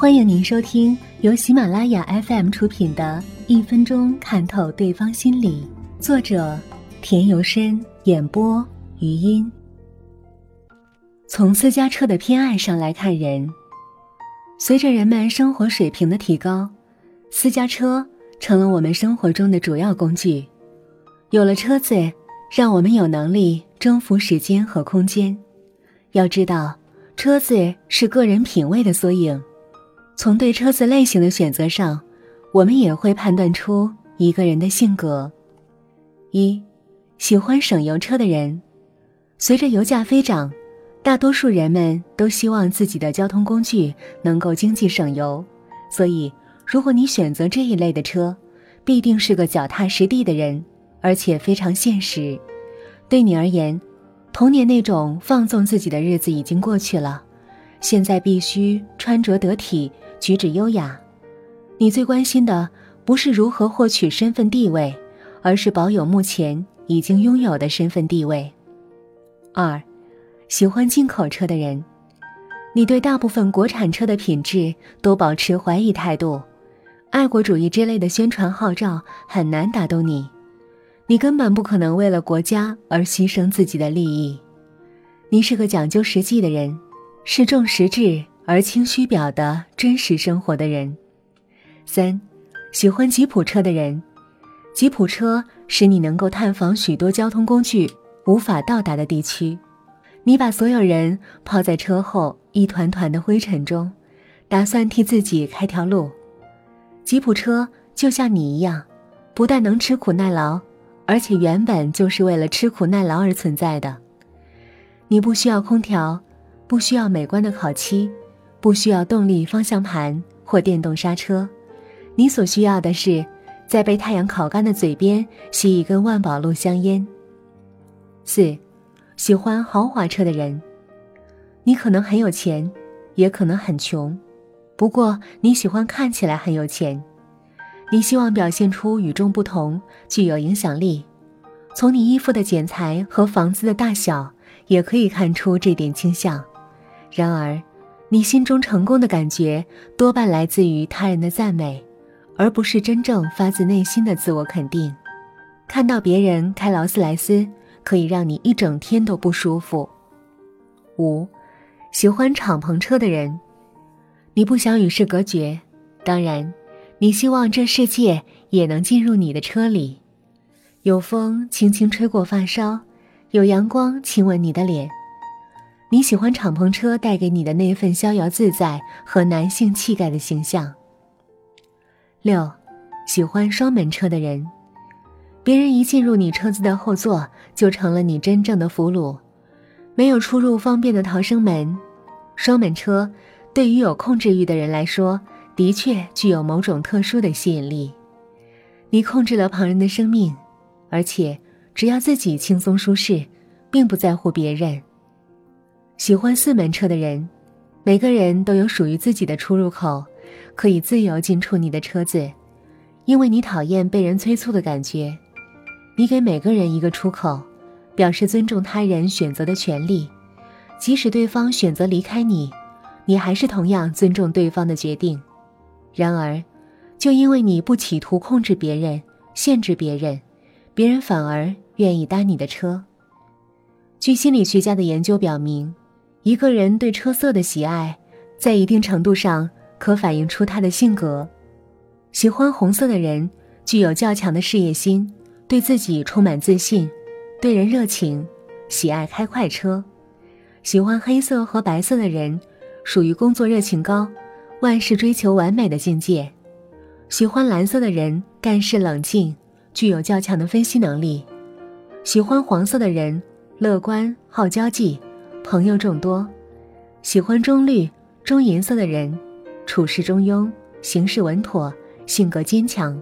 欢迎您收听由喜马拉雅 FM 出品的《一分钟看透对方心理》，作者田由深，演播余音。从私家车的偏爱上来看人，随着人们生活水平的提高，私家车成了我们生活中的主要工具。有了车子，让我们有能力征服时间和空间。要知道，车子是个人品味的缩影。从对车子类型的选择上，我们也会判断出一个人的性格。一，喜欢省油车的人，随着油价飞涨，大多数人们都希望自己的交通工具能够经济省油。所以，如果你选择这一类的车，必定是个脚踏实地的人，而且非常现实。对你而言，童年那种放纵自己的日子已经过去了，现在必须穿着得体。举止优雅，你最关心的不是如何获取身份地位，而是保有目前已经拥有的身份地位。二，喜欢进口车的人，你对大部分国产车的品质都保持怀疑态度，爱国主义之类的宣传号召很难打动你，你根本不可能为了国家而牺牲自己的利益。你是个讲究实际的人，是重实质。而轻虚表的真实生活的人，三，喜欢吉普车的人，吉普车使你能够探访许多交通工具无法到达的地区，你把所有人抛在车后一团团的灰尘中，打算替自己开条路。吉普车就像你一样，不但能吃苦耐劳，而且原本就是为了吃苦耐劳而存在的。你不需要空调，不需要美观的烤漆。不需要动力方向盘或电动刹车，你所需要的是，在被太阳烤干的嘴边吸一根万宝路香烟。四，喜欢豪华车的人，你可能很有钱，也可能很穷，不过你喜欢看起来很有钱，你希望表现出与众不同，具有影响力。从你衣服的剪裁和房子的大小，也可以看出这点倾向。然而。你心中成功的感觉多半来自于他人的赞美，而不是真正发自内心的自我肯定。看到别人开劳斯莱斯，可以让你一整天都不舒服。五，喜欢敞篷车的人，你不想与世隔绝，当然，你希望这世界也能进入你的车里，有风轻轻吹过发梢，有阳光亲吻你的脸。你喜欢敞篷车带给你的那份逍遥自在和男性气概的形象。六，喜欢双门车的人，别人一进入你车子的后座，就成了你真正的俘虏。没有出入方便的逃生门，双门车对于有控制欲的人来说，的确具有某种特殊的吸引力。你控制了旁人的生命，而且只要自己轻松舒适，并不在乎别人。喜欢四门车的人，每个人都有属于自己的出入口，可以自由进出你的车子，因为你讨厌被人催促的感觉。你给每个人一个出口，表示尊重他人选择的权利，即使对方选择离开你，你还是同样尊重对方的决定。然而，就因为你不企图控制别人、限制别人，别人反而愿意搭你的车。据心理学家的研究表明。一个人对车色的喜爱，在一定程度上可反映出他的性格。喜欢红色的人具有较强的事业心，对自己充满自信，对人热情，喜爱开快车。喜欢黑色和白色的人属于工作热情高，万事追求完美的境界。喜欢蓝色的人干事冷静，具有较强的分析能力。喜欢黄色的人乐观好交际。朋友众多，喜欢中绿、中银色的人，处事中庸，行事稳妥，性格坚强。